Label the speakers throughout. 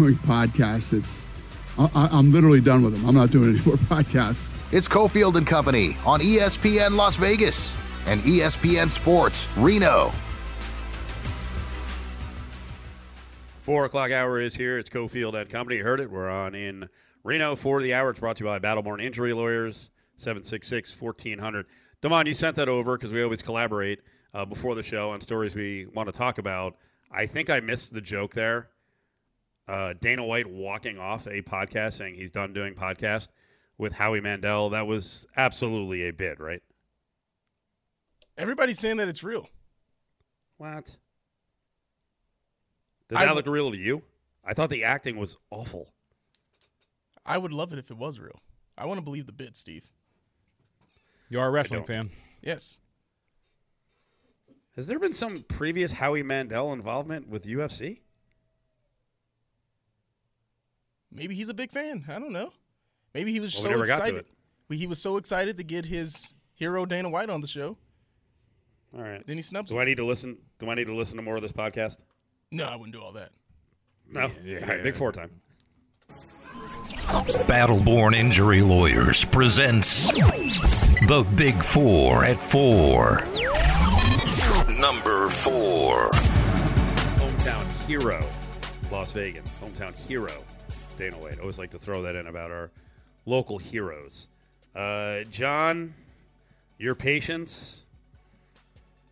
Speaker 1: doing podcasts. It's I, I'm literally done with them. I'm not doing any more podcasts.
Speaker 2: It's Cofield and Company on ESPN Las Vegas and ESPN Sports Reno.
Speaker 3: Four o'clock hour is here. It's Cofield and Company. You heard it. We're on in Reno for the hour. It's brought to you by Battleborn Injury Lawyers, 766 1400. Damon, you sent that over because we always collaborate uh, before the show on stories we want to talk about. I think I missed the joke there. Uh, Dana White walking off a podcast saying he's done doing podcast with Howie Mandel. That was absolutely a bid, right?
Speaker 4: Everybody's saying that it's real.
Speaker 3: What? Did
Speaker 4: I
Speaker 3: that
Speaker 4: w-
Speaker 3: look real to you? I thought the acting was awful.
Speaker 4: I would love it if it was real. I want to believe the bit, Steve.
Speaker 5: You are a wrestling fan.
Speaker 4: Yes.
Speaker 3: Has there been some previous Howie Mandel involvement with UFC?
Speaker 4: Maybe he's a big fan. I don't know. Maybe he was
Speaker 3: Well,
Speaker 4: so
Speaker 3: never
Speaker 4: excited. He was so excited to get his hero Dana White on the show.
Speaker 3: All right.
Speaker 4: Then he snubs
Speaker 3: Do
Speaker 4: him.
Speaker 3: I need to listen? Do I need to listen to more of this podcast?
Speaker 4: No, I wouldn't do all that.
Speaker 3: No. All right, Big four time.
Speaker 6: Battleborn Injury Lawyers presents The Big Four at Four. Number four.
Speaker 3: Hometown hero, Las Vegas. Hometown hero, Dana White. I always like to throw that in about our local heroes. Uh, John, your patience.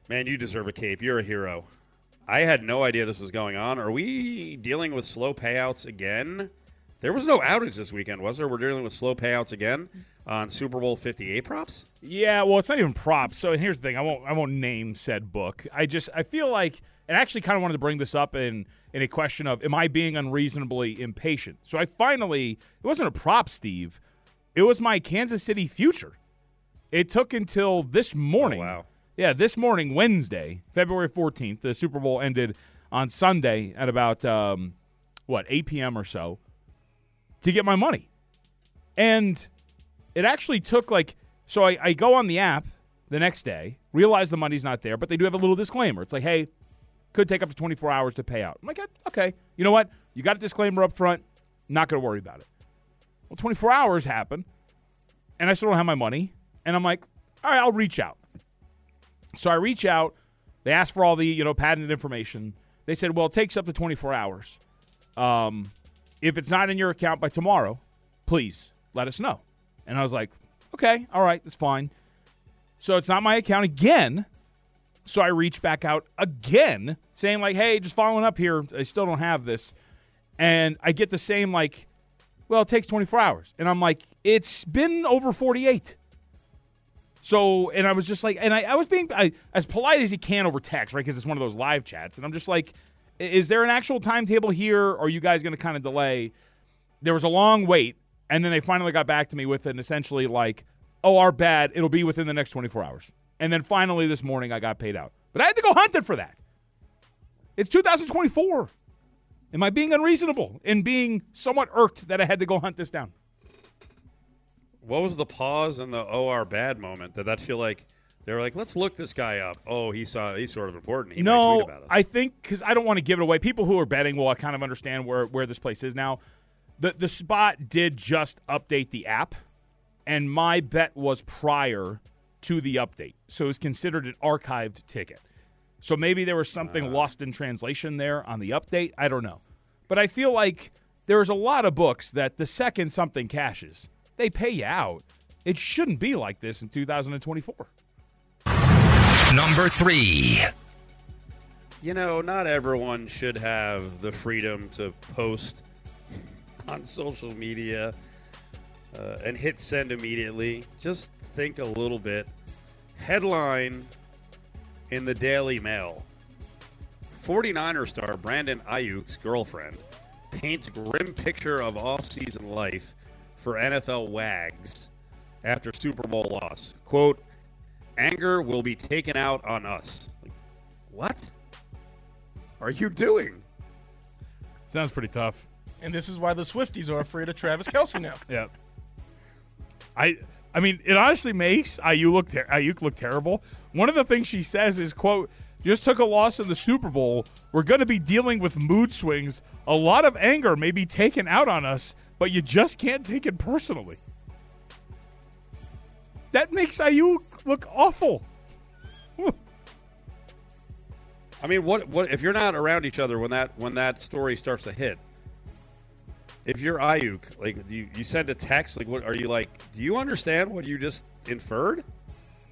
Speaker 3: Man, you deserve a cape. You're a hero. I had no idea this was going on. Are we dealing with slow payouts again? There was no outage this weekend, was there? We're dealing with slow payouts again on Super Bowl 58 props?
Speaker 5: Yeah, well, it's not even props. So here's the thing: I won't, I won't name said book. I just, I feel like, and I actually kind of wanted to bring this up in in a question of, am I being unreasonably impatient? So I finally, it wasn't a prop, Steve. It was my Kansas City future. It took until this morning.
Speaker 3: Oh, wow.
Speaker 5: Yeah, this morning, Wednesday, February 14th. The Super Bowl ended on Sunday at about um, what 8 p.m. or so to get my money, and it actually took like so I, I go on the app the next day realize the money's not there but they do have a little disclaimer. It's like hey could take up to 24 hours to pay out. I'm like okay. You know what? You got a disclaimer up front. Not going to worry about it. Well 24 hours happen and i still don't have my money and i'm like all right i'll reach out. So i reach out. They ask for all the you know patented information. They said well it takes up to 24 hours. Um, if it's not in your account by tomorrow please let us know and I was like, okay, all right, that's fine. So it's not my account again. So I reach back out again, saying, like, hey, just following up here. I still don't have this. And I get the same, like, well, it takes 24 hours. And I'm like, it's been over 48. So, and I was just like, and I, I was being I, as polite as you can over text, right? Because it's one of those live chats. And I'm just like, is there an actual timetable here? Or are you guys going to kind of delay? There was a long wait. And then they finally got back to me with an essentially like, oh, our bad. It'll be within the next 24 hours. And then finally this morning I got paid out. But I had to go hunting for that. It's 2024. Am I being unreasonable in being somewhat irked that I had to go hunt this down?
Speaker 3: What was the pause and the oh, OR bad moment? Did that feel like they were like, let's look this guy up? Oh, he saw he's sort of important. He might
Speaker 5: no,
Speaker 3: tweet about us.
Speaker 5: I think because I don't want to give it away. People who are betting will kind of understand where where this place is now. The the spot did just update the app, and my bet was prior to the update, so it was considered an archived ticket. So maybe there was something ah. lost in translation there on the update. I don't know, but I feel like there's a lot of books that the second something cashes, they pay you out. It shouldn't be like this in 2024.
Speaker 6: Number three.
Speaker 3: you know, not everyone should have the freedom to post on social media uh, and hit send immediately. Just think a little bit. Headline in the Daily Mail 49er star Brandon Aiyuk's girlfriend paints grim picture of off-season life for NFL wags after Super Bowl loss. Quote, anger will be taken out on us. What are you doing?
Speaker 5: Sounds pretty tough.
Speaker 4: And this is why the Swifties are afraid of Travis Kelce now.
Speaker 5: Yeah. I I mean, it honestly makes ah, Aiyuk look ter- ah, Aiyuk look terrible. One of the things she says is, "quote just took a loss in the Super Bowl. We're going to be dealing with mood swings. A lot of anger may be taken out on us, but you just can't take it personally. That makes ah, Aiyuk look awful.
Speaker 3: I mean, what what if you're not around each other when that when that story starts to hit? If you're Aiyuk, like you, you send a text, like what are you like? Do you understand what you just inferred?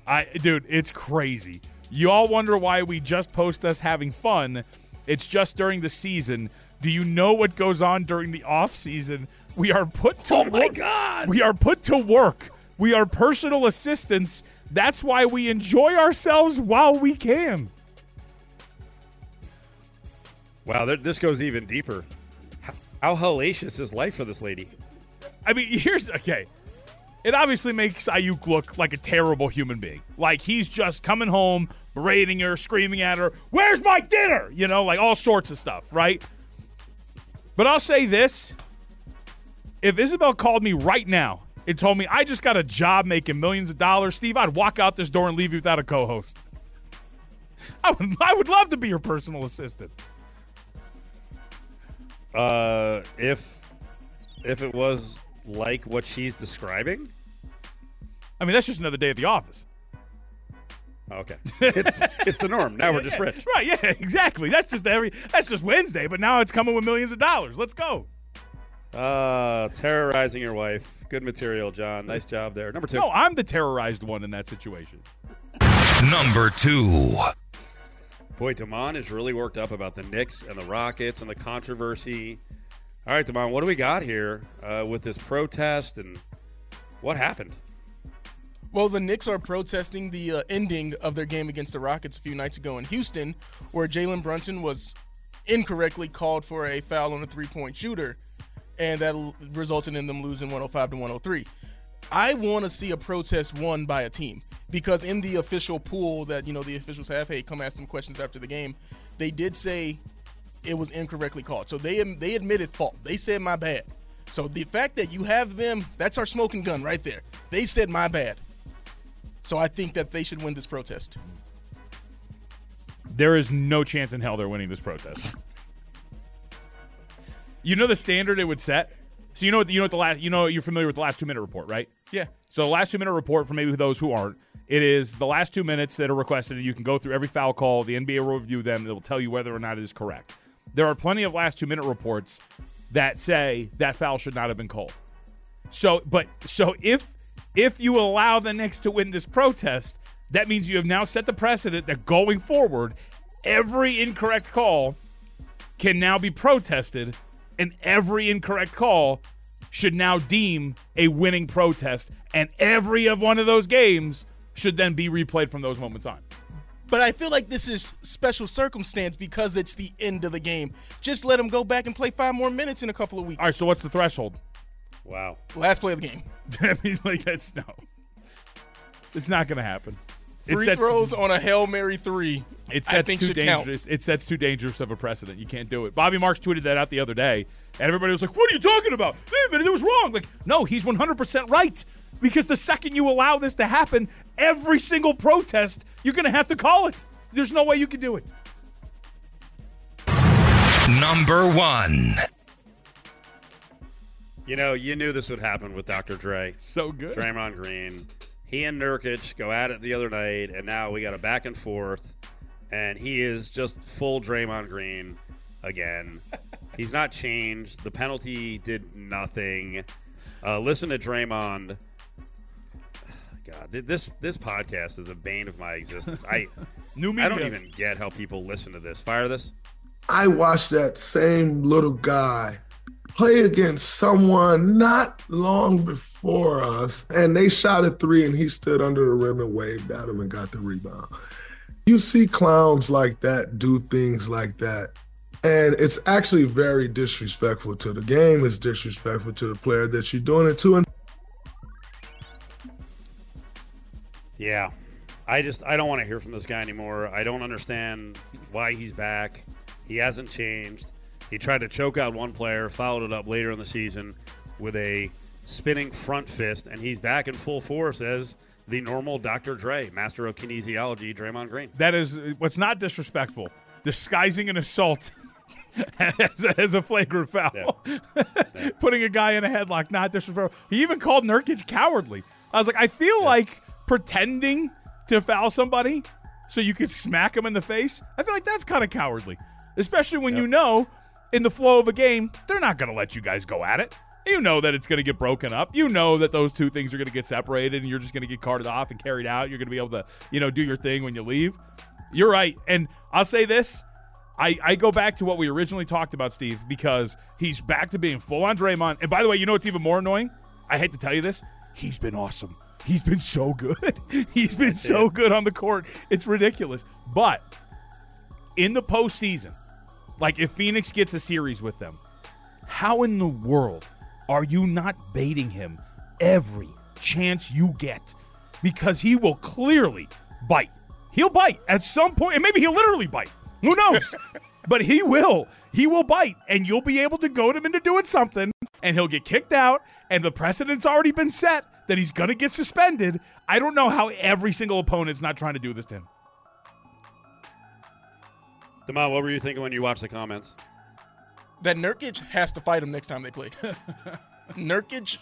Speaker 5: I dude, it's crazy. You all wonder why we just post us having fun. It's just during the season. Do you know what goes on during the off season? We are put to
Speaker 3: Oh my
Speaker 5: work.
Speaker 3: God!
Speaker 5: We are put to work. We are personal assistants. That's why we enjoy ourselves while we can.
Speaker 3: Wow, this goes even deeper. How, hellacious is life for this lady?
Speaker 5: I mean, here's okay. It obviously makes Aiyuk look like a terrible human being. Like he's just coming home, berating her, screaming at her, "Where's my dinner?" You know, like all sorts of stuff, right? But I'll say this: if Isabel called me right now and told me I just got a job making millions of dollars, Steve, I'd walk out this door and leave you without a co-host. I would, I would love to be your personal assistant.
Speaker 3: Uh, if if it was like what she's describing,
Speaker 5: I mean, that's just another day at the office.
Speaker 3: okay, it's it's the norm. Now we're just rich.
Speaker 5: Right, yeah, exactly. That's just every that's just Wednesday, but now it's coming with millions of dollars. Let's go.
Speaker 3: Uh, terrorizing your wife. Good material, John. Nice job there. Number two.
Speaker 5: No, I'm the terrorized one in that situation.
Speaker 6: Number two.
Speaker 3: Boy, Damon is really worked up about the Knicks and the Rockets and the controversy. All right, Damon, what do we got here uh, with this protest and what happened?
Speaker 4: Well, the Knicks are protesting the uh, ending of their game against the Rockets a few nights ago in Houston, where Jalen Brunson was incorrectly called for a foul on a three-point shooter, and that resulted in them losing 105 to 103. I want to see a protest won by a team because in the official pool that you know the officials have, hey, come ask them questions after the game. They did say it was incorrectly called, so they they admitted fault. They said my bad. So the fact that you have them, that's our smoking gun right there. They said my bad. So I think that they should win this protest.
Speaker 5: There is no chance in hell they're winning this protest. You know the standard it would set. So you know what you know what the last you know you're familiar with the last two minute report, right?
Speaker 4: Yeah.
Speaker 5: So the last two minute report for maybe those who aren't, it is the last two minutes that are requested, and you can go through every foul call. The NBA will review them. It will tell you whether or not it is correct. There are plenty of last two minute reports that say that foul should not have been called. So, but so if if you allow the Knicks to win this protest, that means you have now set the precedent that going forward, every incorrect call can now be protested, and every incorrect call should now deem a winning protest, and every of one of those games should then be replayed from those moments on.
Speaker 4: But I feel like this is special circumstance because it's the end of the game. Just let him go back and play five more minutes in a couple of weeks.
Speaker 5: All right, so what's the threshold?
Speaker 3: Wow.
Speaker 4: Last play of the game.
Speaker 5: I mean, like that's no, it's not going to happen. It
Speaker 4: Free
Speaker 5: sets-
Speaker 4: throws on a Hail Mary three.
Speaker 5: It
Speaker 4: I
Speaker 5: sets
Speaker 4: think
Speaker 5: too
Speaker 4: should count.
Speaker 5: dangerous. It sets too dangerous of a precedent. You can't do it. Bobby Marks tweeted that out the other day, and everybody was like, "What are you talking about? Wait a minute, it was wrong." Like, no, he's 100 percent right because the second you allow this to happen, every single protest, you're going to have to call it. There's no way you can do it.
Speaker 6: Number one.
Speaker 3: You know, you knew this would happen with Dr. Dre.
Speaker 5: So good.
Speaker 3: Draymond Green. He and Nurkic go at it the other night, and now we got a back and forth, and he is just full Draymond Green again. He's not changed. The penalty did nothing. Uh, listen to Draymond. God, this this podcast is a bane of my existence. I
Speaker 5: New media.
Speaker 3: I don't even get how people listen to this. Fire this.
Speaker 7: I watched that same little guy play against someone not long before us, and they shot a three, and he stood under the rim and waved at him and got the rebound. You see clowns like that do things like that, and it's actually very disrespectful to the game. It's disrespectful to the player that you're doing it to, and
Speaker 3: Yeah. I just I don't want to hear from this guy anymore. I don't understand why he's back. He hasn't changed. He tried to choke out one player, followed it up later in the season with a spinning front fist, and he's back in full force as the normal Dr. Dre, master of kinesiology, Draymond Green.
Speaker 5: That is what's not disrespectful. Disguising an assault as, a, as a flagrant foul. Putting a guy in a headlock, not disrespectful. He even called Nurkic cowardly. I was like, I feel like pretending to foul somebody so you could smack them in the face. I feel like that's kind of cowardly, especially when you know in the flow of a game they're not going to let you guys go at it. You know that it's going to get broken up. You know that those two things are going to get separated, and you're just going to get carted off and carried out. You're going to be able to, you know, do your thing when you leave. You're right, and I'll say this: I, I go back to what we originally talked about, Steve, because he's back to being full on Draymond. And by the way, you know what's even more annoying? I hate to tell you this. He's been awesome. He's been so good. he's been so good on the court. It's ridiculous. But in the postseason, like if Phoenix gets a series with them, how in the world are you not baiting him every chance you get? Because he will clearly bite. He'll bite at some point. and maybe he'll literally bite. Who knows? but he will. He will bite, and you'll be able to goad him into doing something, and he'll get kicked out, and the precedent's already been set that he's going to get suspended. I don't know how every single opponent's not trying to do this to him.
Speaker 3: Demond, what were you thinking when you watched the comments?
Speaker 4: that Nurkic has to fight him next time they play. Nurkic,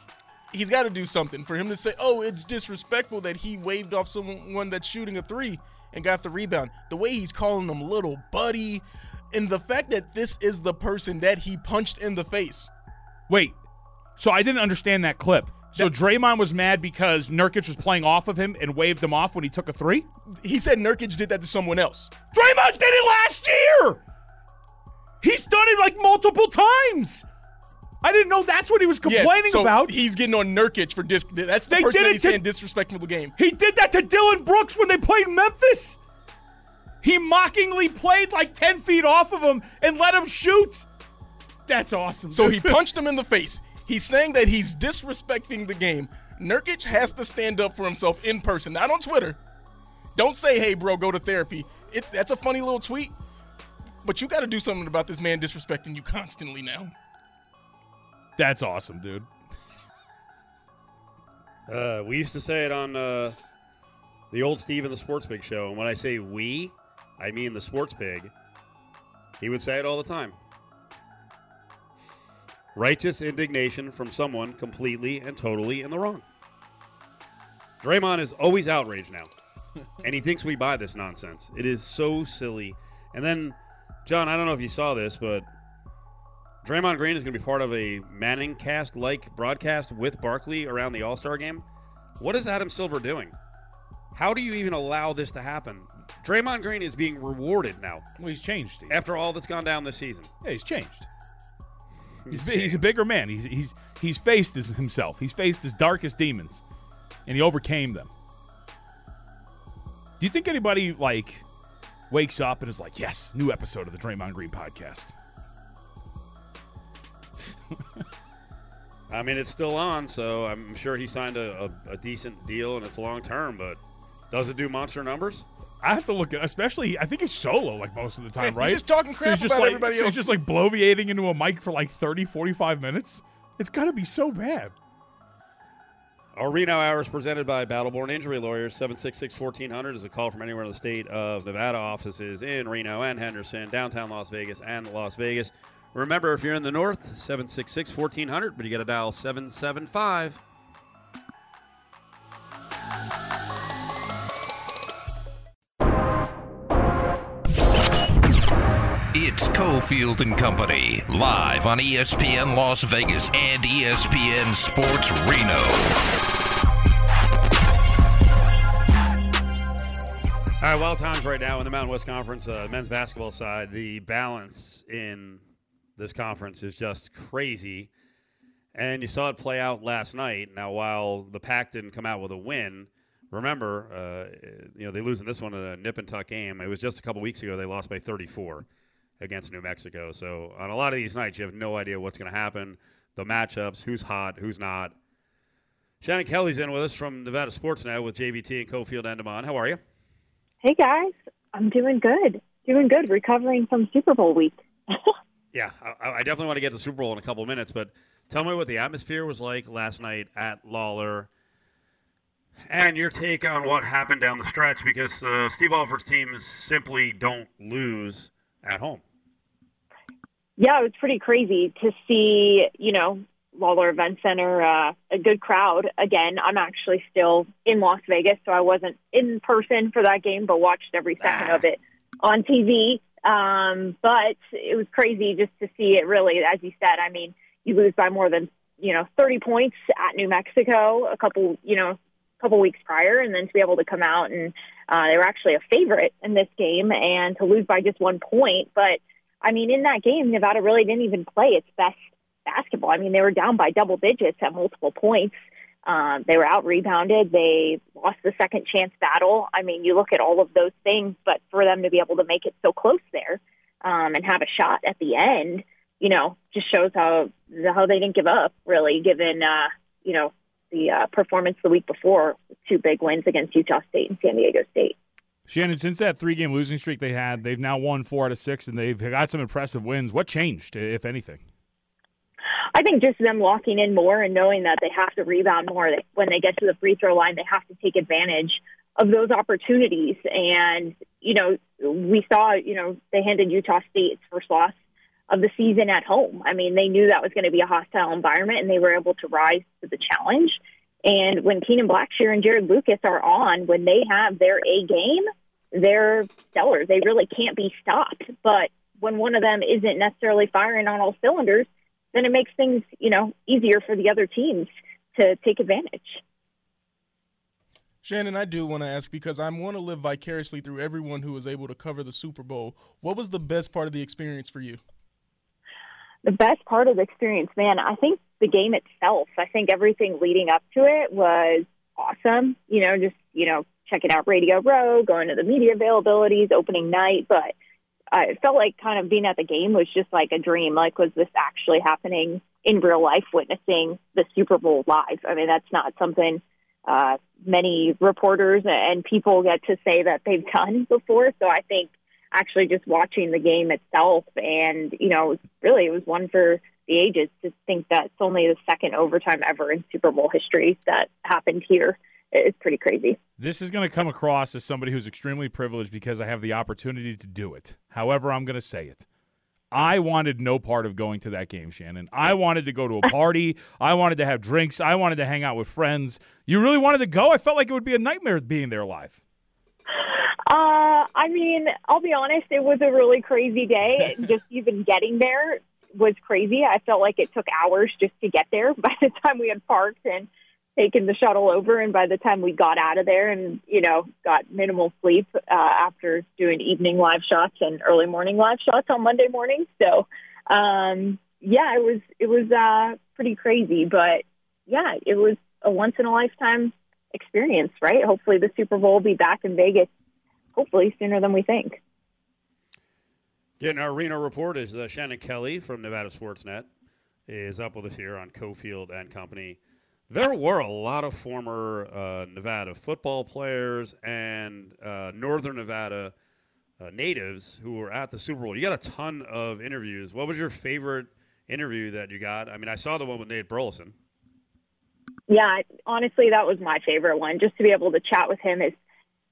Speaker 4: he's got to do something for him to say, "Oh, it's disrespectful that he waved off someone that's shooting a three and got the rebound." The way he's calling him little buddy, and the fact that this is the person that he punched in the face.
Speaker 5: Wait, so I didn't understand that clip. So Draymond was mad because Nurkic was playing off of him and waved him off when he took a three?
Speaker 4: He said Nurkic did that to someone else.
Speaker 5: Draymond did it last year! He's done it like multiple times. I didn't know that's what he was
Speaker 4: Yes,
Speaker 5: complaining
Speaker 4: so
Speaker 5: about.
Speaker 4: He's getting on Nurkic for dis. That's the
Speaker 5: They
Speaker 4: person that he's
Speaker 5: to-
Speaker 4: saying disrespectful the game.
Speaker 5: He did that to Dillon Brooks when they played Memphis. He mockingly played like 10 feet off of him and let him shoot. That's awesome.
Speaker 4: So he punched him in the face. He's saying that he's disrespecting the game. Nurkic has to stand up for himself in person, not on Twitter. Don't say, "Hey, bro, go to therapy." It's that's a funny little tweet, but you got to do something about this man disrespecting you constantly now.
Speaker 5: That's awesome, dude.
Speaker 3: Uh, we used to say it on uh, the old Steve and the Sports Pig show. And when I say we, I mean the Sports Pig. He would say it all the time. Righteous indignation from someone completely and totally in the wrong. Draymond is always outraged now. and he thinks we buy this nonsense. It is so silly. And then, John, I don't know if you saw this, but Draymond Green is going to be part of a Manning cast like broadcast with Barkley around the All Star game. What is Adam Silver doing? How do you even allow this to happen? Draymond Green is being rewarded now
Speaker 5: Well, he's changed, Steve.
Speaker 3: after all that's gone down this season.
Speaker 5: Yeah, he's changed. He's, he's a bigger man. He's he's he's faced his, himself. He's faced his darkest demons, and he overcame them. Do you think anybody like wakes up and is like, "Yes, new episode of the Draymond Green podcast"?
Speaker 3: I mean, it's still on, so I'm sure he signed a, a, a decent deal and it's long term, but does it do monster numbers?
Speaker 5: I have to look at, especially. I think he's solo like most of the time, right?
Speaker 4: He's just talking crap
Speaker 5: he's just
Speaker 4: about
Speaker 5: like,
Speaker 4: everybody
Speaker 5: so
Speaker 4: else.
Speaker 5: He's just like bloviating into a mic for like 30, 45 minutes. It's got to be so bad.
Speaker 3: Our Reno Hour is presented by Battleborn Injury Lawyers. 766 1400 is a call from anywhere in the state of Nevada. Offices in Reno and Henderson, downtown Las Vegas, and Las Vegas. Remember, if you're in the north, 766 1400, but you got to dial 775.
Speaker 6: It's Cofield and Company, live on ESPN Las Vegas and ESPN Sports Reno.
Speaker 3: All right, wild times right now in the Mountain West Conference, uh, men's basketball side. The balance in this conference is just crazy. And you saw it play out last night. Now, while the Pack didn't come out with a win, remember, uh, you know, they lose in this one in a nip and tuck game. It was just a couple weeks ago they lost by 34 against New Mexico. So on a lot of these nights, you have no idea what's going to happen. The matchups, who's hot, who's not. Shannon Kelly's in with us from Nevada Sports Net with JVT and Cofield and Demond. How are you?
Speaker 8: Hey guys, I'm doing good. Doing good. Recovering from Super Bowl week.
Speaker 3: Yeah, I, I definitely want to get to the Super Bowl in a couple of minutes, but tell me what the atmosphere was like last night at Lawlor. And your take on what happened down the stretch because uh, Steve Alford's teams simply don't lose at home.
Speaker 8: Yeah, it was pretty crazy to see, you know, Lawlor Event Center, uh, a good crowd. Again, I'm actually still in Las Vegas, so I wasn't in person for that game, but watched every second of it on TV. Um, but it was crazy just to see it really, as you said, I mean, you lose by more than, you know, 30 points at New Mexico a couple, you know, couple weeks prior, and then to be able to come out and uh, they were actually a favorite in this game and to lose by just one point. But I mean, in that game, Nevada really didn't even play its best basketball. I mean, they were down by double digits at multiple points. Um, they were out rebounded. They lost the second chance battle. I mean, you look at all of those things, but for them to be able to make it so close there um, and have a shot at the end, you know, just shows how how they didn't give up. Really, given uh, you know the uh, performance the week before, two big wins against Utah State and San Diego State.
Speaker 5: Shannon, since that three game losing streak they had, they've now won four out of six and they've got some impressive wins. What changed, if anything?
Speaker 8: I think just them locking in more and knowing that they have to rebound more. That when they get to the free throw line, they have to take advantage of those opportunities. And, you know, we saw, you know, they handed Utah State its first loss of the season at home. I mean, they knew that was going to be a hostile environment and they were able to rise to the challenge. And when Kenan Blackshear and Jarod Lucas are on, when they have their A game, they're stellar. They really can't be stopped. But when one of them isn't necessarily firing on all cylinders, then it makes things, you know, easier for the other teams to take advantage.
Speaker 4: Shannon, I do want to ask because I want to live vicariously through everyone who was able to cover the Super Bowl. What was the best part of the experience for you?
Speaker 8: The best part of the experience, man, I think the game itself. I think everything leading up to it was awesome. You know, just, you know, checking out Radio Row, going to the media availabilities, opening night, but uh, it felt like kind of being at the game was just like a dream. Like, was this actually happening in real life, witnessing the Super Bowl live? I mean, that's not something uh, many reporters and people get to say that they've done before. So I think actually just watching the game itself, and you know, really it was one for the ages to think that it's only the second overtime ever in Super Bowl history that happened here. It's pretty crazy.
Speaker 5: This is going to come across as somebody who's extremely privileged because I have the opportunity to do it. However, I'm going to say it. I wanted no part of going to that game, Shannon. I wanted to go to a party. I wanted to have drinks. I wanted to hang out with friends. You really wanted to go? I felt like it would be a nightmare being there live.
Speaker 8: Uh, I mean, I'll be honest, it was a really crazy day. just even getting there was crazy. I felt like it took hours just to get there by the time we had parked and taken the shuttle over and by the time we got out of there and you know got minimal sleep uh, after doing evening live shots and early morning live shots on monday morning so um yeah it was it was uh pretty crazy but yeah it was a once in a lifetime experience right hopefully the super bowl will be back in vegas hopefully sooner than we think
Speaker 3: Getting our arena report is uh, Shannon Kelly from Nevada Sportsnet is up with us here on Cofield and Company there were a lot of former uh, Nevada football players and uh, Northern Nevada uh, natives who were at the Super Bowl. You got a ton of interviews. What was your favorite interview that you got? I mean, I saw the one with Nate Burleson.
Speaker 8: Yeah, honestly, that was my favorite one. Just to be able to chat with him. His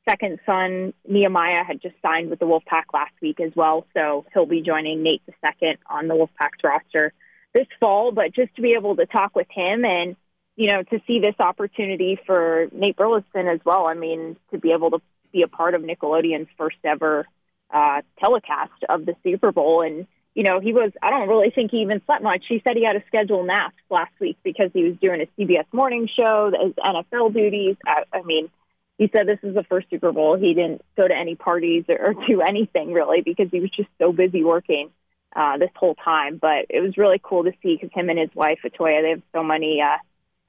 Speaker 8: second son, Nehemiah, had just signed with the Wolfpack last week as well, so he'll be joining Nate the second on the Wolfpack's roster this fall. But just to be able to talk with him and you know, to see this opportunity for Nate Burleson as well. I mean, to be able to be a part of Nickelodeon's first ever uh, telecast of the Super Bowl. And, you know, he was, I don't really think he even slept much. He said he had a scheduled nap last week because he was doing a CBS morning show, his NFL duties. I, I mean, he said this is the first Super Bowl. He didn't go to any parties or, or do anything really because he was just so busy working uh, this whole time. But it was really cool to see because him and his wife, Atoya, they have so many, uh,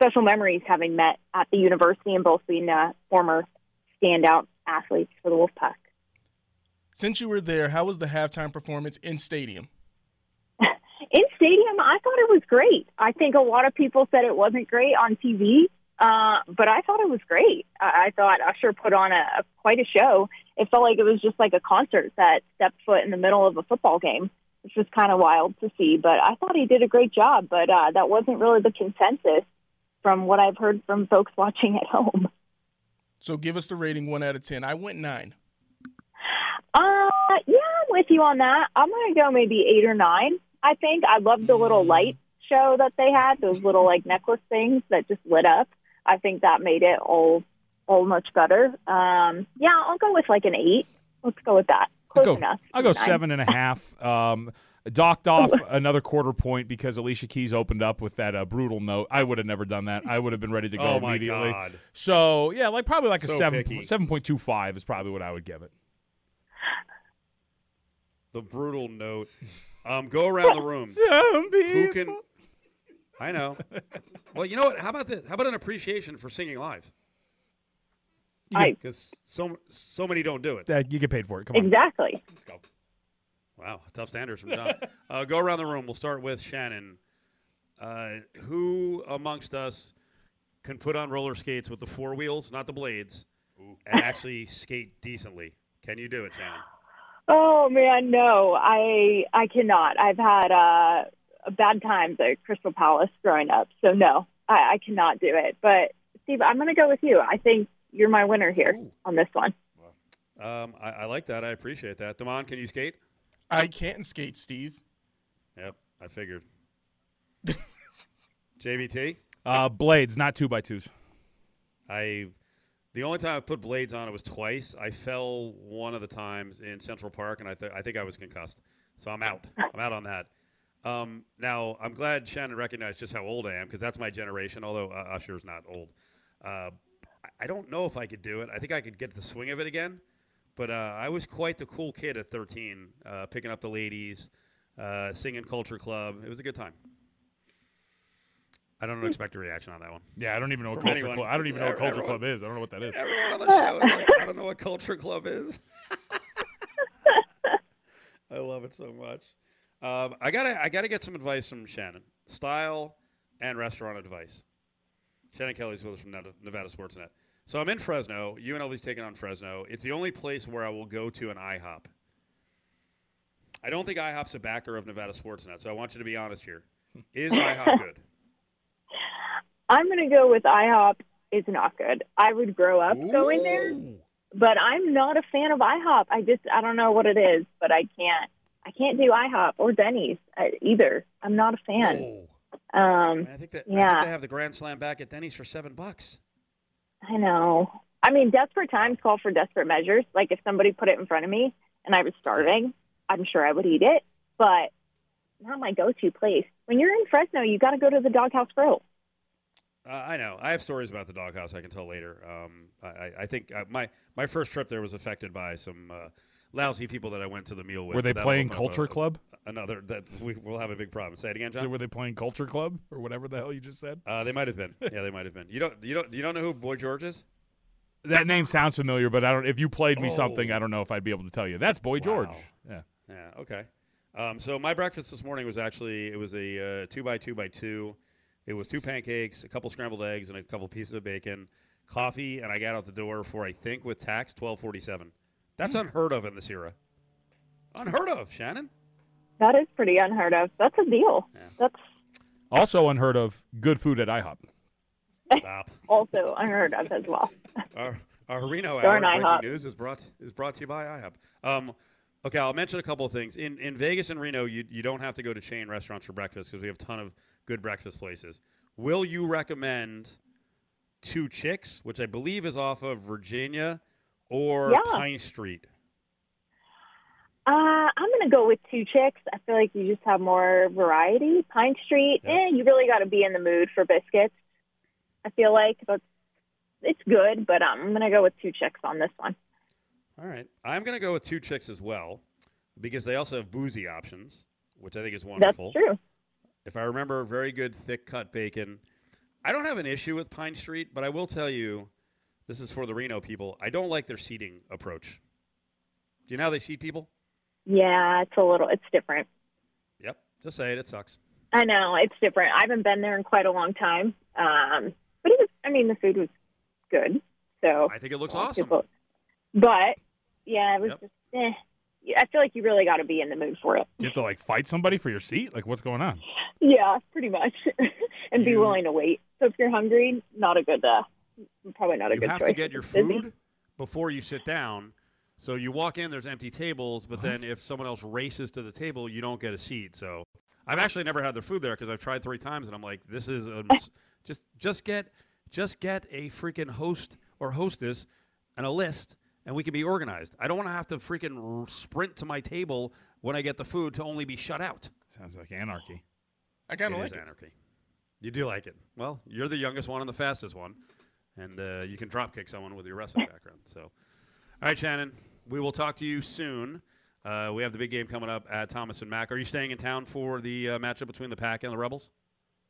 Speaker 8: special memories having met at the university and both being uh, former standout athletes for the Wolfpack.
Speaker 4: Since you were there, how was the halftime performance in stadium?
Speaker 8: in stadium, I thought it was great. I think a lot of people said it wasn't great on TV, uh, but I thought it was great. I, I thought Usher put on a, a quite a show. It felt like it was just like a concert that stepped foot in the middle of a football game, which was kind of wild to see. But I thought he did a great job. But uh, that wasn't really the consensus from what I've heard from folks watching at home.
Speaker 4: So give us the rating one out of ten. I went nine.
Speaker 8: Uh, yeah, I'm with you on that. I'm gonna go maybe eight or nine. I think I loved the little light show that they had. Those little like necklace things that just lit up. I think that made it all all much better. Um, yeah, I'll go with like an eight. Let's go with that. Close
Speaker 5: I'll go,
Speaker 8: enough.
Speaker 5: I'll go
Speaker 8: Nine.
Speaker 5: seven and a half. Um, docked off another quarter point because Alicia Keys opened up with that uh, brutal note. I would have never done that. I would have been ready to go
Speaker 3: Oh my
Speaker 5: immediately.
Speaker 3: god.
Speaker 5: So yeah, like probably like a
Speaker 3: So
Speaker 5: seven
Speaker 3: picky.
Speaker 5: seven point two five is probably what I would give it.
Speaker 3: The brutal note. Um, go around the room. Who can? I know. Well, you know what? How about this? How about an appreciation for singing live?
Speaker 8: I
Speaker 3: Because so so many don't do it.
Speaker 5: That you get paid for it. Come on.
Speaker 8: exactly.
Speaker 3: Let's go. Wow, tough standards from John. uh, go around the room. We'll start with Shannon. Uh, who amongst us can put on roller skates with the four wheels, not the blades, and actually skate decently? Can you do it, Shannon?
Speaker 8: Oh man, no, I I cannot. I've had uh, bad times at Crystal Palace growing up, so no, I, I cannot do it. But Steve, I'm going to go with you. I think you're my winner here
Speaker 3: Ooh.
Speaker 8: on this one.
Speaker 3: Um, I, I like that. I appreciate that. Damon, can you skate?
Speaker 4: I can't skate, Steve.
Speaker 3: Yep, I figured. JVT,
Speaker 5: Uh, blades, not two by twos.
Speaker 3: I the only time I put blades on it was twice. I fell one of the times in Central Park, and I, th- I think I was concussed. So I'm out. I'm out on that. Um, now I'm glad Shannon recognized just how old I am because that's my generation. Although uh, Usher's not old, uh, I- don't know if I could do it. I think I could get the swing of it again. But uh, I was quite the cool kid at 13, uh, picking up the ladies, uh, singing Culture Club. It was a good time. I don't expect a reaction on that one.
Speaker 5: Yeah, I don't even know what culture club. I don't even know what culture
Speaker 3: Everyone.
Speaker 5: club is. I don't know what that is.
Speaker 3: Everyone on the show is like, I don't know what Culture Club is. I love it so much. Um, I gotta, I gotta get some advice from Shannon. Style and restaurant advice. Shannon Kelly's with us from Nevada- Nevada Sportsnet. So I'm in Fresno. UNLV's taking on Fresno. It's the only place where I will go to an IHOP. I don't think IHOP's a backer of Nevada Sportsnet, so I want you to be honest here. Is IHOP good?
Speaker 8: I'm going to go with IHOP is not good. I would grow up going there, but I'm not a fan of IHOP. I just I don't know what it is, but I can't I can't do IHOP or Denny's uh, either. I'm not a fan.
Speaker 3: Oh.
Speaker 8: Um,
Speaker 3: I think that I
Speaker 8: Yeah.
Speaker 3: think they have the Grand Slam back at Denny's for seven bucks.
Speaker 8: I know. I mean, desperate times call for desperate measures. Like if somebody put it in front of me and I was starving, I'm sure I would eat it, but not my go-to place. When you're in Fresno, you got to go to the Doghouse Grill.
Speaker 3: Uh, I know. I have stories about the doghouse I can tell later. Um, I, I- think uh, my my first trip there was affected by some uh, lousy people that I went to the meal with.
Speaker 5: Were they
Speaker 3: That'll
Speaker 5: playing Culture
Speaker 3: a-
Speaker 5: Club?
Speaker 3: Another that we, we'll have a big problem. Say it again,
Speaker 5: So were they playing Culture Club or whatever the hell you just said?
Speaker 3: Uh, they might have been. Yeah, they might have been. You don't you don't you don't know who Boy George is?
Speaker 5: That name sounds familiar, but I don't. If you played me something,
Speaker 3: Oh.
Speaker 5: I don't know if I'd be able to tell you. That's Boy George. Yeah.
Speaker 3: Yeah. Okay. Um, so my breakfast this morning was actually it was a uh, two by two by two. It was two pancakes, a couple scrambled eggs, and a couple pieces of bacon, coffee, and I got out the door for I think with tax twelve forty seven. That's unheard of in this era. Unheard of, Shannon.
Speaker 8: That is pretty unheard of. That's a deal. That's
Speaker 5: Also unheard of. Good food at IHOP.
Speaker 3: Stop.
Speaker 8: also unheard of as well.
Speaker 3: our, our Reno hour
Speaker 8: Darn
Speaker 3: breaking news is brought is brought to you by IHOP. Um, okay, I'll mention a couple of things. In in Vegas and Reno, you you don't have to go to chain restaurants for breakfast because we have a ton of good breakfast places. Will you recommend Two Chicks, which I believe is off of Virginia, or
Speaker 8: Yeah.
Speaker 3: Pine Street?
Speaker 8: Uh, I'm going to go with two chicks. I feel like you just have more variety. Pine Street,
Speaker 3: Yeah.
Speaker 8: eh, you really got to be in the mood for biscuits. I feel like that's it's good, but I'm going to go with two chicks on this one.
Speaker 3: All right, I'm going to go with Two Chicks as well because they also have boozy options, which I think is wonderful.
Speaker 8: That's true.
Speaker 3: If I remember, very good thick cut bacon. I don't have an issue with Pine Street, but I will tell you, this is for the Reno people. I don't like their seating approach. Do you know how they seat people?
Speaker 8: Yeah, it's a little, it's different.
Speaker 3: Yep. Just say it. It sucks.
Speaker 8: I know it's different. I haven't been there in quite a long time. Um, but it was, I mean, the food was good. So
Speaker 3: I think it looks awesome.
Speaker 8: people- But yeah, it was
Speaker 3: Yep.
Speaker 8: just. Eh. Yeah, I feel like you really got to be in the mood for it.
Speaker 5: You have to like fight somebody for your seat. Like what's going on?
Speaker 8: Yeah, pretty much, and be
Speaker 3: You-
Speaker 8: willing to wait. So if you're hungry, not a good, uh, probably not a good.
Speaker 3: you
Speaker 8: good
Speaker 3: have
Speaker 8: choice.
Speaker 3: to get your
Speaker 8: it's busy.
Speaker 3: food before you sit down. So you walk in, there's empty tables, but then if someone else races to the table, you don't get a seat. So I've actually never had their food there because I've tried three times, and I'm like, this is a, mis- just just get just get a freaking host or hostess and a list, and we can be organized. I don't want to have to freaking sprint to my table when I get the food to only be shut out.
Speaker 5: Sounds like anarchy.
Speaker 4: I kind
Speaker 3: It
Speaker 4: of
Speaker 3: is
Speaker 4: like it.
Speaker 3: anarchy. You do like it. Well, you're the youngest one and the fastest one, and uh, you can drop kick someone with your wrestling background. So, all right, Shannon, we will talk to you soon. Uh, we have the big game coming up at Thomas and Mack. Are you staying in town for the uh, matchup between the Pack and the Rebels?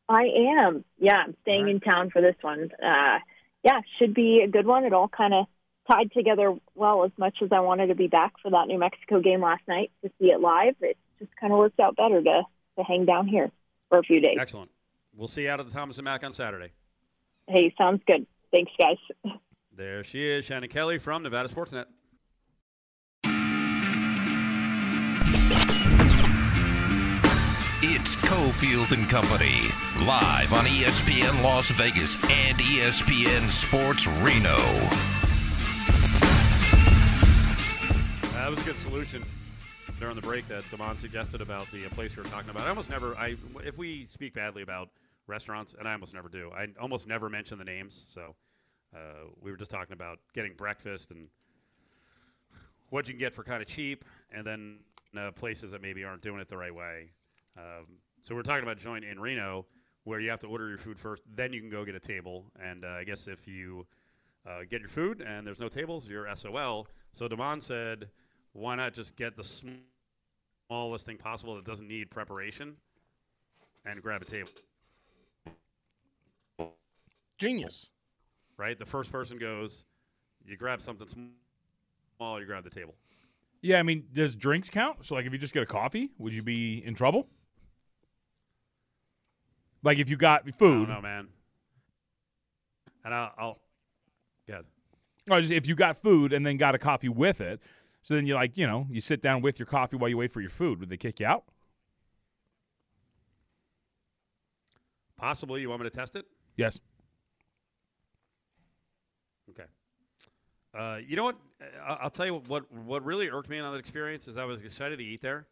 Speaker 8: I am. Yeah, I'm staying
Speaker 3: All right.
Speaker 8: in town for this one. Uh, yeah, should be a good one. It all kind of tied together well. As much as I wanted to be back for that New Mexico game last night to see it live, it just kind of worked out better to to hang down here for a few days.
Speaker 3: Excellent. We'll see you out at the Thomas and Mack on Saturday.
Speaker 8: Hey, sounds good. Thanks, guys.
Speaker 3: There she is, Shannon Kelly from Nevada Sportsnet.
Speaker 6: It's Cofield and Company, live on ESPN Las Vegas and ESPN Sports Reno.
Speaker 3: That was a good solution during the break that Damon suggested about the place we were talking about. I almost never, I if we speak badly about restaurants, and I almost never do, I almost never mention the names. So uh, we were just talking about getting breakfast and what you can get for kind of cheap, and then uh, places that maybe aren't doing it the right way. Um, so we're talking about joint in Reno, where you have to order your food first, then you can go get a table. And uh, I guess if you uh, get your food and there's no tables, you're SOL. So Damon said, why not just get the sm- smallest thing possible that doesn't need preparation and grab a table,
Speaker 4: Genius.
Speaker 3: right? The first person goes, you grab something small, you grab the table.
Speaker 5: Yeah, I mean, does drinks count? So, like, if you just get a coffee, would you be in trouble? Like, if you got
Speaker 3: I
Speaker 5: food,
Speaker 3: don't know, man. And I'll, I'll good.
Speaker 5: or just if you got food and then got a coffee with it, so then you like, you know, you sit down with your coffee while you wait for your food. Would they kick you out?
Speaker 3: Possibly, you want me to test it?
Speaker 5: Yes.
Speaker 3: Okay. Uh, you know what? I'll tell you what. What really irked me on that experience is I was excited to eat there.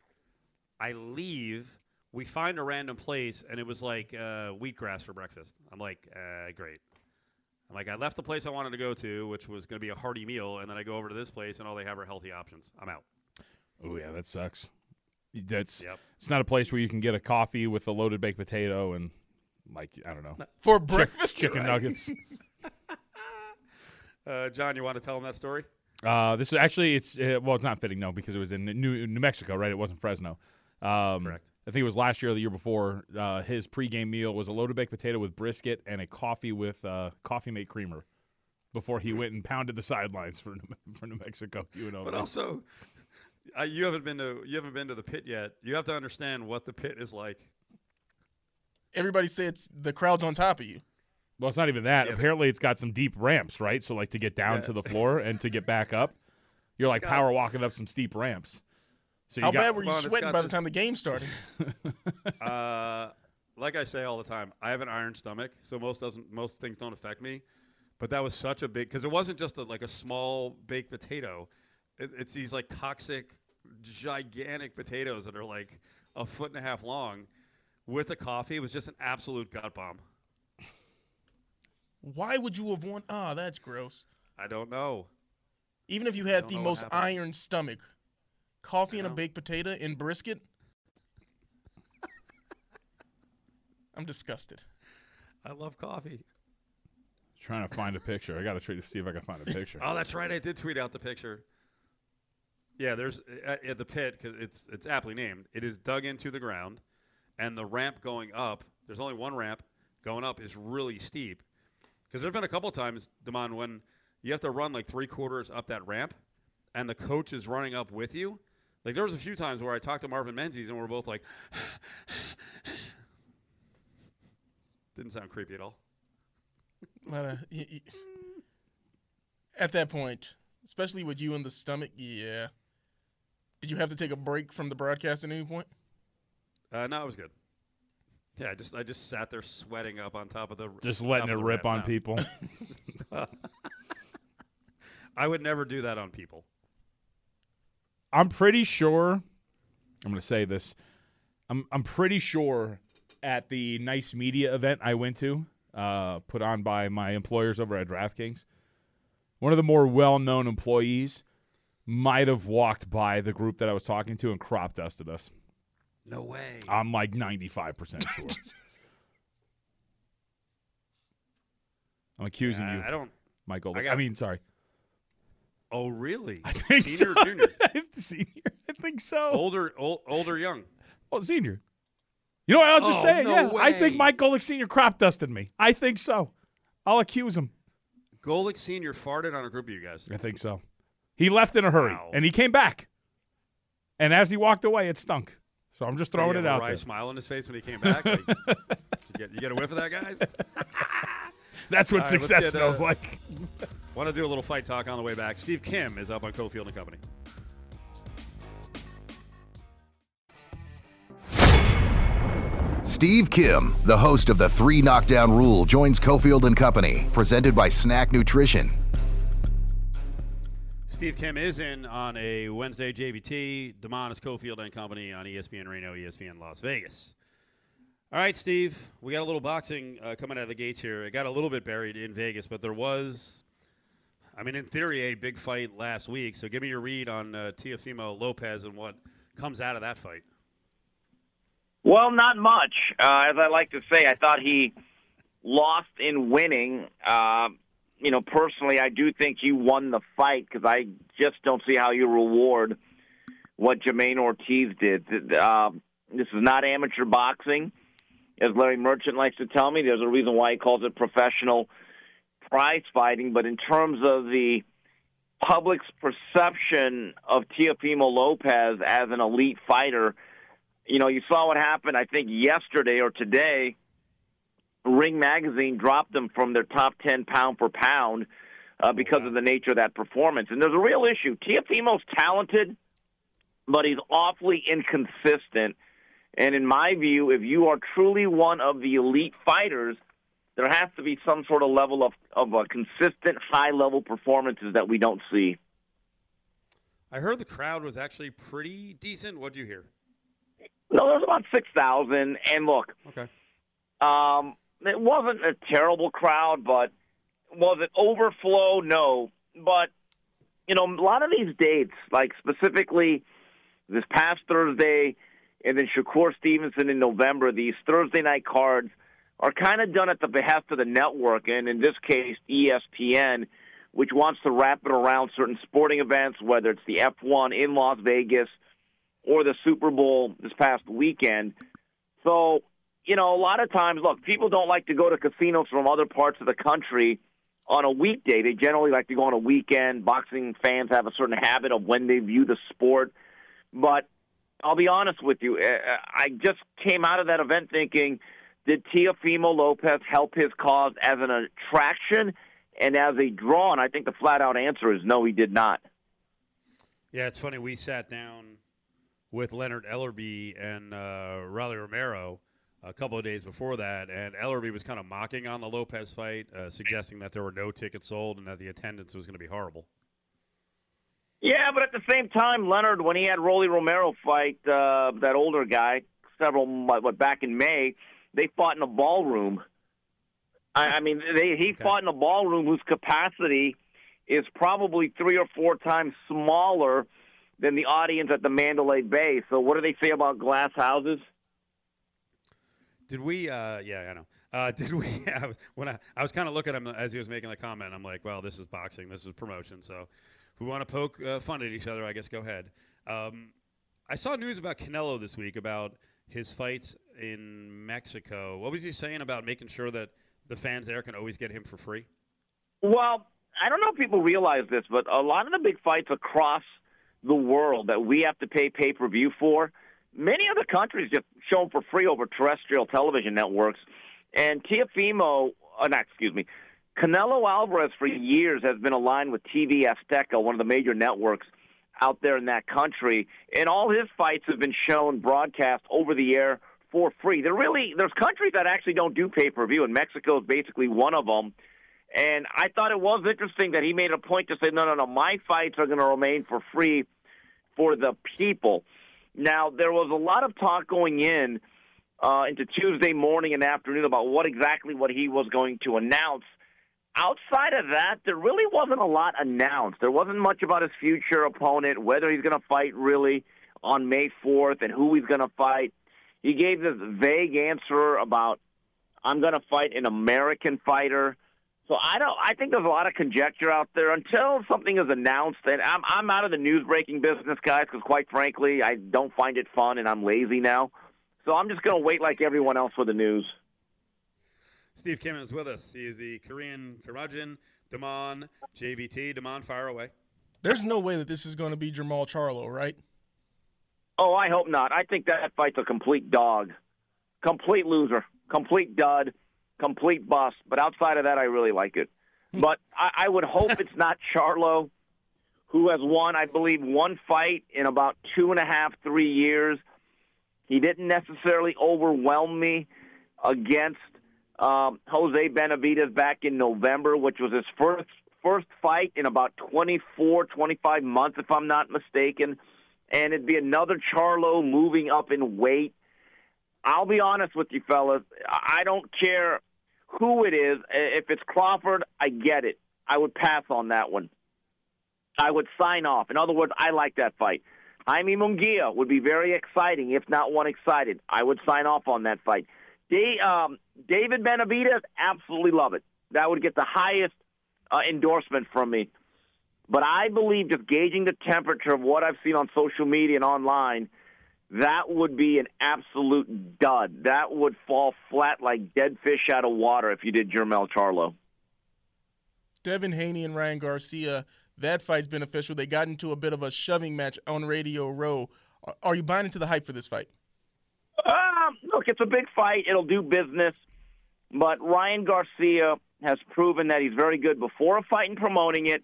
Speaker 3: I leave. We find a random place, and it was like uh, wheatgrass for breakfast. I'm like, uh, great. I'm like, I left the place I wanted to go to, which was going to be a hearty meal, and then I go over to this place, and all they have are healthy options. I'm out.
Speaker 5: Oh yeah, that sucks. That's
Speaker 3: Yep.
Speaker 5: it's not a place where you can get a coffee with a loaded baked potato and like I don't know
Speaker 4: For breakfast?
Speaker 5: chicken nuggets.
Speaker 3: Uh, John, you want to tell them that story?
Speaker 5: Uh, this is actually it's uh, well, it's not fitting no because it was in New New Mexico, right? It wasn't Fresno. Um,
Speaker 3: Correct.
Speaker 5: I think it was last year or the year before. Uh, his pregame meal was a loaded baked potato with brisket and a coffee with uh, coffee mate creamer. Before he went and pounded the sidelines for New, for New Mexico, you know.
Speaker 3: But also, uh, you haven't been to you haven't been to the pit yet. You have to understand what the pit is like.
Speaker 4: Everybody says the crowd's on top of you.
Speaker 5: well, it's not even that.
Speaker 3: Yeah,
Speaker 5: Apparently, it's got some deep ramps, right? So, like to get down
Speaker 3: Yeah.
Speaker 5: to the floor and to get back up, you're like power walking up some steep ramps. So you
Speaker 4: How
Speaker 5: got,
Speaker 4: bad were you
Speaker 3: on,
Speaker 4: sweating
Speaker 3: got
Speaker 4: by the time the game started?
Speaker 3: Uh, like I say all the time, I have an iron stomach, so most doesn't most things don't affect me. But that was such a big because it wasn't just a, like a small baked potato. It, it's these like toxic, gigantic potatoes that are like a foot and a half long. With the coffee, it was just an absolute gut bomb.
Speaker 4: Why would you have won? Ah, that's gross.
Speaker 3: I don't know.
Speaker 4: Even if you had the most
Speaker 3: happened.
Speaker 4: iron stomach, coffee and a baked potato and brisket. I'm disgusted.
Speaker 3: I love coffee.
Speaker 5: trying to find a picture. I got to try to see if I can find a picture.
Speaker 3: Oh, that's right. I did tweet out the picture. Yeah, there's at, at the pit because it's it's aptly named. It is dug into the ground, and the ramp going up. There's only one ramp going up is really steep. Because there've been a couple times, Damon, when you have to run like three quarters up that ramp, and the coach is running up with you. Like there was a few times where I talked to Marvin Menzies, and we're both like, didn't sound creepy at all.
Speaker 4: But, uh, y- y- at that point, especially with you in the stomach, yeah. Did you have to take a break from the broadcast at any point?
Speaker 3: Uh, no, it was good. Yeah, I just I just sat there sweating up on top of the
Speaker 5: Just letting it rip on
Speaker 3: No.
Speaker 5: people.
Speaker 3: I would never do that on people.
Speaker 5: I'm pretty sure. I'm going to say this. I'm I'm pretty sure at the nice media event I went to, uh, put on by my employers over at DraftKings, one of the more well-known employees might have walked by the group that I was talking to and crop dusted us.
Speaker 3: No way.
Speaker 5: I'm like 95% sure. I'm accusing
Speaker 3: I-
Speaker 5: you,
Speaker 3: I don't.
Speaker 5: Michael.
Speaker 3: I
Speaker 5: I,
Speaker 3: got-
Speaker 5: mean, sorry.
Speaker 3: Oh, really?
Speaker 5: I think
Speaker 3: Senior
Speaker 5: so.
Speaker 3: or junior?
Speaker 5: senior. I think so.
Speaker 3: Older, old, older, young.
Speaker 5: Well, senior. You know what? I'll just
Speaker 3: Oh,
Speaker 5: say it.
Speaker 3: no
Speaker 5: Yeah, I think. Mike Golick Senior crop dusted me. I think so. I'll accuse him.
Speaker 3: Golick Senior farted on a group of you guys.
Speaker 5: I think so. He left in a hurry
Speaker 3: Wow.
Speaker 5: and he came back. And as he walked away, it stunk. So I'm just throwing it
Speaker 3: a
Speaker 5: out
Speaker 3: wry
Speaker 5: there.
Speaker 3: smile on his face when he came back. Like, you, get, you get a whiff of that, guys.
Speaker 5: That's what
Speaker 3: All right,
Speaker 5: success
Speaker 3: get,
Speaker 5: smells
Speaker 3: uh,
Speaker 5: like.
Speaker 3: I want to do a little fight talk on the way back? Steve Kim is up on Cofield and Company.
Speaker 2: Steve Kim, the host of the Three Knockdown Rule, joins Cofield and Company, presented by Snack Nutrition.
Speaker 3: Steve Kim is in on a Wednesday JVT. Demonis Cofield and Company on ESPN Reno, ESPN Las Vegas. All right, Steve, we got a little boxing uh, coming out of the gates here. It got a little bit buried in Vegas, but there was, I mean, in theory, a big fight last week. So give me your read on uh, Teofimo Lopez and what comes out of that fight.
Speaker 9: Well, not much. Uh, as I like to say, I thought he lost in winning. Uh, you know, personally, I do think he won the fight because I just don't see how you reward what Jamaine Ortiz did. Uh, this is not amateur boxing, as Larry Merchant likes to tell me. There's a reason why he calls it professional prize fighting. But in terms of the public's perception of Teofimo Lopez as an elite fighter, you know, you saw what happened, I think, yesterday or today. Ring Magazine dropped him from their top 10 pound for pound uh, because of the nature of that performance. And there's a real issue. Teofimo's talented, but he's awfully inconsistent. And in my view, if you are truly one of the elite fighters, there has to be some sort of level of, of uh, consistent, high level performances that we don't see.
Speaker 3: I heard the crowd was actually pretty decent. What'd you hear?
Speaker 9: No, there's about 6,000. And look,
Speaker 3: Okay.
Speaker 9: Um, it wasn't a terrible crowd, but was it overflow? No. But, you know, a lot of these dates, like specifically this past Thursday and then Shakur Stevenson in November, these Thursday night cards are kind of done at the behest of the network, and in this case, ESPN, which wants to wrap it around certain sporting events, whether it's the F1 in Las Vegas or the Super Bowl this past weekend. So, you know, a lot of times, look, people don't like to go to casinos from other parts of the country on a weekday. They generally like to go on a weekend. Boxing fans have a certain habit of when they view the sport. But I'll be honest with you, uh, I just came out of that event thinking, did Teofimo Lopez help his cause as an attraction and as a draw? And I think the flat out answer is no, he did not.
Speaker 3: Yeah, it's funny. We sat down with Leonard Ellerbe and uh, Rolly Romero a couple of days before that, and Ellerbe was kind of mocking on the Lopez fight, uh, suggesting that there were no tickets sold and that the attendance was going to be horrible.
Speaker 9: Yeah, but at the same time, Leonard, when he had Rolly Romero fight uh, that older guy several what, what back in May, they fought in a ballroom. I, I mean, they he fought in a ballroom whose capacity is probably three or four times smaller than the audience at the Mandalay Bay. So, what do they say about glass houses?
Speaker 3: Did we? Uh, yeah, I know. Uh, did we have when I, I was kind of looking at him as he was making the comment? I'm like, well, this is boxing, this is promotion. So if we want to poke uh, fun at each other, I guess go ahead. Um, I saw news about Canelo this week about his fights in Mexico. What was he saying about making sure that the fans there can always get him for free?
Speaker 9: Well, I don't know if people realize this, but a lot of the big fights across the world that we have to pay pay per view for, many other countries just show them for free over terrestrial television networks. And Teofimo, uh, not excuse me, Canelo Alvarez for years has been aligned with TV Azteca, one of the major networks out there in that country, and all his fights have been shown broadcast over the air for free. There really there's countries that actually don't do pay per view, and Mexico is basically one of them. And I thought it was interesting that he made a point to say, no, no, no, my fights are going to remain for free for the people. Now there was a lot of talk going in uh, into Tuesday morning and afternoon about what exactly what he was going to announce. Outside of that, there really wasn't a lot announced. There wasn't much about his future opponent, whether he's going to fight really on May 4th and who he's going to fight. He gave this vague answer about I'm going to fight an American fighter. So I don't. I think there's a lot of conjecture out there until something is announced. And I'm I'm out of the news breaking business, guys, because quite frankly, I don't find it fun, and I'm lazy now. So I'm just going to wait like everyone else for the news.
Speaker 3: Steve Kim is with us. He is the Korean curmudgeon, Damon JVT. Damon, fire away.
Speaker 4: There's no way that this is going to be Jermell Charlo, right?
Speaker 9: Oh, I hope not. I think that fight's a complete dog, complete loser, complete dud, complete bust. But outside of that, I really like it. Hmm. but I, I would hope it's not Charlo, who has won, I believe, one fight in about two and a half, three years. He didn't necessarily overwhelm me against um, Jose Benavidez back in November, which was his first first fight in about 24, 25 months, if I'm not mistaken. And it'd be another Charlo moving up in weight. I'll be honest with you, fellas. I don't care who it is. If it's Crawford, I get it. I would pass on that one. I would sign off. In other words, I like that fight. Jaime Munguia would be very exciting, if not one excited. I would sign off on that fight. They, um, David Benavidez, absolutely love it. That would get the highest uh, endorsement from me. But I believe just gauging the temperature of what I've seen on social media and online, that would be an absolute dud. That would fall flat like dead fish out of water if you did Jermell Charlo.
Speaker 4: Devin Haney and Ryan Garcia, that fight's beneficial. They got into a bit of a shoving match on Radio Row. Are you buying into the hype for this fight?
Speaker 9: Um, look, it's a big fight. It'll do business. But Ryan Garcia has proven that he's very good before a fight and promoting it,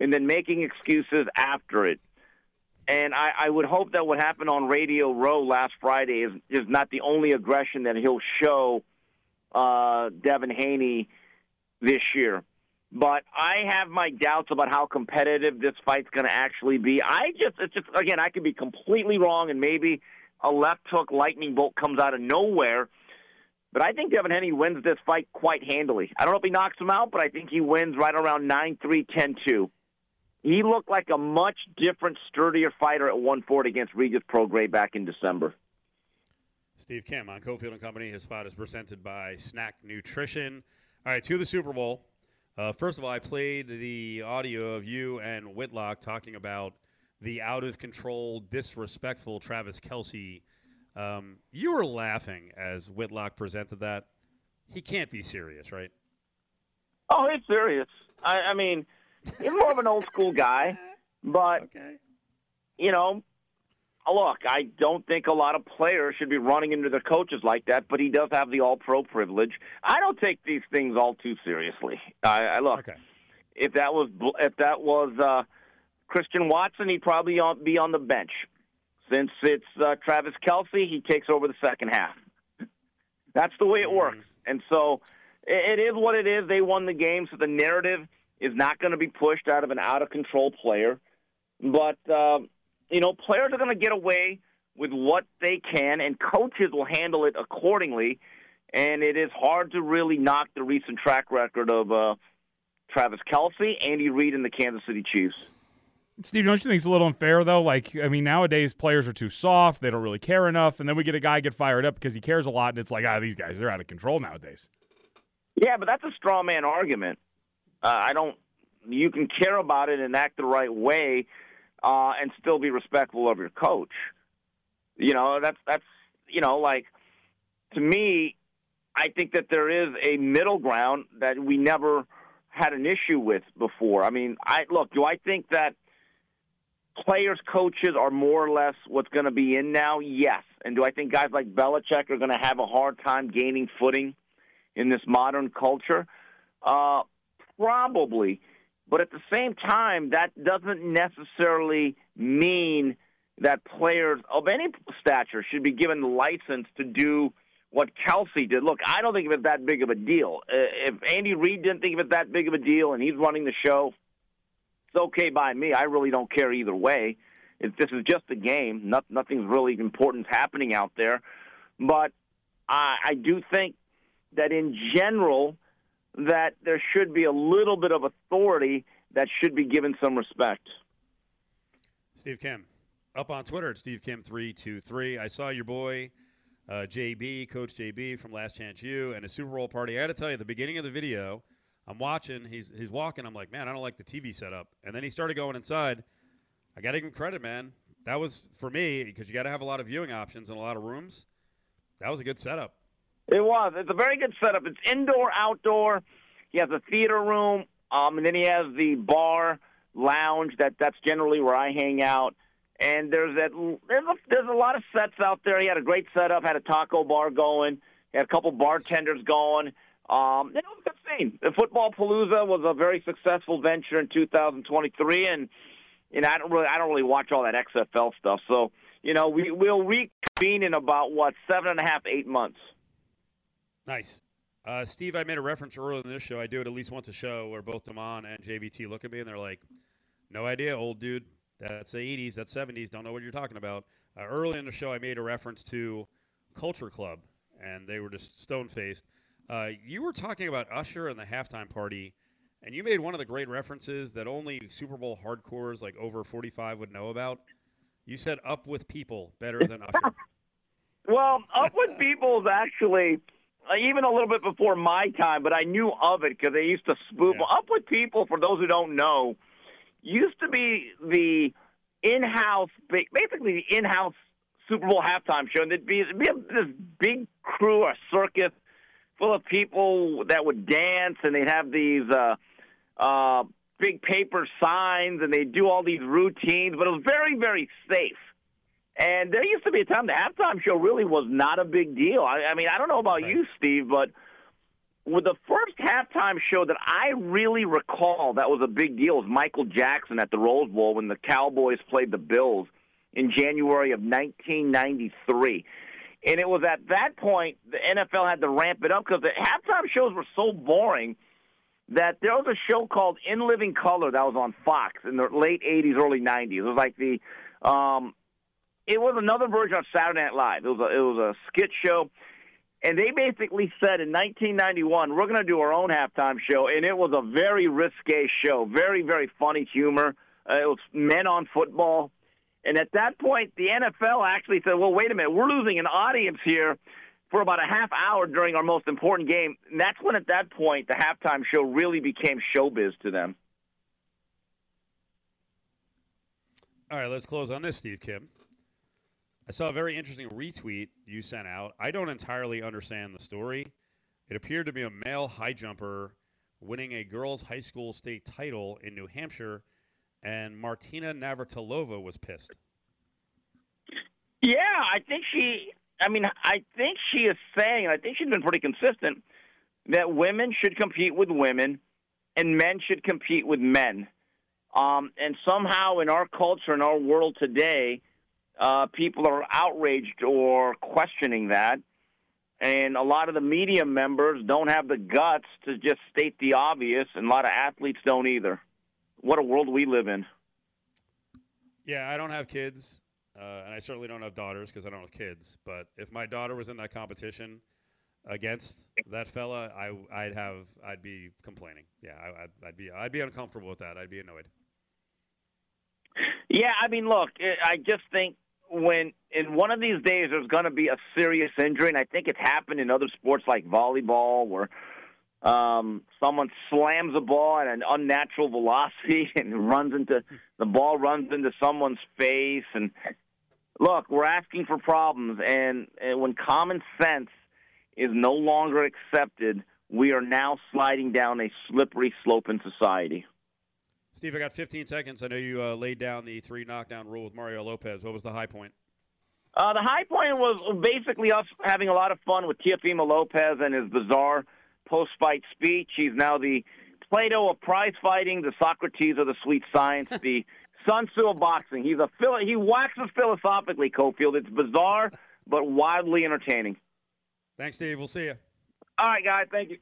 Speaker 9: and then making excuses after it. And I, I would hope that what happened on Radio Row last Friday is is not the only aggression that he'll show uh, Devin Haney this year. But I have my doubts about how competitive this fight's going to actually be. I just, it's just again, I could be completely wrong, and maybe a left hook lightning bolt comes out of nowhere. But I think Devin Haney wins this fight quite handily. I don't know if he knocks him out, but I think he wins right around 9 3, 10 2. He looked like a much different, sturdier fighter at 140 against Regis Prograis back in December.
Speaker 3: Steve Kim on Cofield and Company. His spot is presented by Snack Nutrition. All right, to the Super Bowl. Uh, first of all, I played the audio of you and Whitlock talking about the out of control, disrespectful Travis Kelce. Um, you were laughing as Whitlock presented that. He can't be serious, right?
Speaker 9: Oh, he's serious. I, I mean, he's more of an old school guy, but
Speaker 3: Okay.
Speaker 9: you know, look, I don't think a lot of players should be running into their coaches like that. But he does have the All Pro privilege. I don't take these things all too seriously. I, I look.
Speaker 3: Okay.
Speaker 9: If that was if that was uh, Christian Watson, he'd probably be on the bench. Since it's uh, Travis Kelce, he takes over the second half. That's the way it works. And so it, it is what it is. They won the game, so the narrative is not going to be pushed out of an out of control player. But uh, you know, players are going to get away with what they can, and coaches will handle it accordingly. And it is hard to really knock the recent track record of uh, Travis Kelce, Andy Reid, and the Kansas City Chiefs.
Speaker 5: Steve, don't you think it's a little unfair though? Like, I mean, nowadays players are too soft; they don't really care enough, and then we get a guy get fired up because he cares a lot, and it's like, ah, these guys they're out of control nowadays.
Speaker 9: Yeah, but that's a straw man argument. Uh, I don't. You can care about it and act the right way, uh, and still be respectful of your coach. You know, that's that's you know, like to me, I think that there is a middle ground that we never had an issue with before. I mean, I look. Do I think that players, coaches are more or less what's going to be in now? Yes. And do I think guys like Belichick are going to have a hard time gaining footing in this modern culture? Uh, probably. But at the same time, that doesn't necessarily mean that players of any stature should be given the license to do what Kelce did. Look, I don't think of it that big of a deal. Uh, if Andy Reid didn't think of it that big of a deal and he's running the show, it's okay by me. I really don't care either way. If this is just a game, not, nothing's really important happening out there. But I, I do think that in general, that there should be a little bit of authority that should be given some respect.
Speaker 3: Steve Kim, up on Twitter at Steve Kim three two three. I saw your boy uh, JB, Coach JB from Last Chance U, and a Super Bowl party. I got to tell you, at the beginning of the video, I'm watching. He's he's walking. I'm like, man, I don't like the TV setup. And then he started going inside. I got to give him credit, man. That was for me because you got to have a lot of viewing options and a lot of rooms. That was a good setup.
Speaker 9: It was. It's a very good setup. It's indoor, outdoor. He has a theater room, um, and then he has the bar lounge. That that's generally where I hang out. And there's that. There's a, there's a lot of sets out there. He had a great setup. Had a taco bar going. Had a couple bartenders going. Um, was good scene. The Football Palooza was a very successful venture in 2023, and you know I don't really I don't really watch all that XFL stuff. So you know we we'll reconvene in about what seven and a half eight months.
Speaker 3: Nice. Uh, Steve, I made a reference earlier in this show. I do it at least once a show where both Damon and JVT look at me and they're like, no idea, old dude. That's the 80s, that's 70s. Don't know what you're talking about. Uh, early in the show, I made a reference to Culture Club, and they were just stone faced. Uh, you were talking about Usher and the halftime party, and you made one of the great references that only Super Bowl hardcores like over 45 would know about. You said "Up with People" better than Usher.
Speaker 9: well, "Up with People" is actually uh, even a little bit before my time, but I knew of it because they used to spoof. Yeah. Up with People, for those who don't know, used to be the in-house, basically the in-house Super Bowl halftime show, and there'd be, it'd be a, this big crew, a circus full of people that would dance, and they'd have these uh, uh, big paper signs, and they'd do all these routines, but it was very, very safe. And there used to be a time the halftime show really was not a big deal. I, I mean, I don't know about right. you, Steve, but with the first halftime show that I really recall that was a big deal was Michael Jackson at the Rose Bowl when the Cowboys played the Bills in January of 1993. And it was at that point the NFL had to ramp it up because the halftime shows were so boring that there was a show called In Living Color that was on Fox in the late 80s, early 90s. It was like the um, it was another version of Saturday Night Live. It was a, it was a skit show, and they basically said in 1991 we're going to do our own halftime show, and it was a very risque show, very very funny humor. Uh, it was men on football, and at that point the NFL actually said, "Well, wait a minute, we're losing an audience here." For about a half hour during our most important game. And that's when, at that point, the halftime show really became showbiz to them.
Speaker 3: All right, let's close on this, Steve Kim. I saw a very interesting retweet you sent out. I don't entirely understand the story. It appeared to be a male high jumper winning a girls' high school state title in New Hampshire, and Martina Navratilova was pissed.
Speaker 9: Yeah, I think she. I mean, I think she is saying, I think she's been pretty consistent, that women should compete with women and men should compete with men. Um, and somehow in our culture, in our world today, uh, people are outraged or questioning that. And a lot of the media members don't have the guts to just state the obvious, and a lot of athletes don't either. What a world we live in.
Speaker 3: Yeah, I don't have kids, uh, and I certainly don't have daughters because I don't have kids. But if my daughter was in that competition against that fella, I, would have, I'd be complaining. Yeah, I, I'd, I'd be, I'd be uncomfortable with that. I'd be annoyed.
Speaker 9: Yeah, I mean, look, I just think when in one of these days there's going to be a serious injury, and I think it's happened in other sports like volleyball, where um, someone slams a ball at an unnatural velocity and runs into the ball runs into someone's face. And look, we're asking for problems, and, and when common sense is no longer accepted, we are now sliding down a slippery slope in society.
Speaker 3: Steve, I got 15 seconds. I know you uh, laid down the three knockdown rule with Mario Lopez. What was the high point?
Speaker 9: Uh, the high point was basically us having a lot of fun with Teofimo Lopez and his bizarre post-fight speech. He's now the Plato of prize fighting, the Socrates of the sweet science, the Sun Tzu of boxing. He's a philo- he waxes philosophically. Cofield. It's bizarre but wildly entertaining.
Speaker 3: Thanks, Steve. We'll see you.
Speaker 9: All right, guys. Thank you.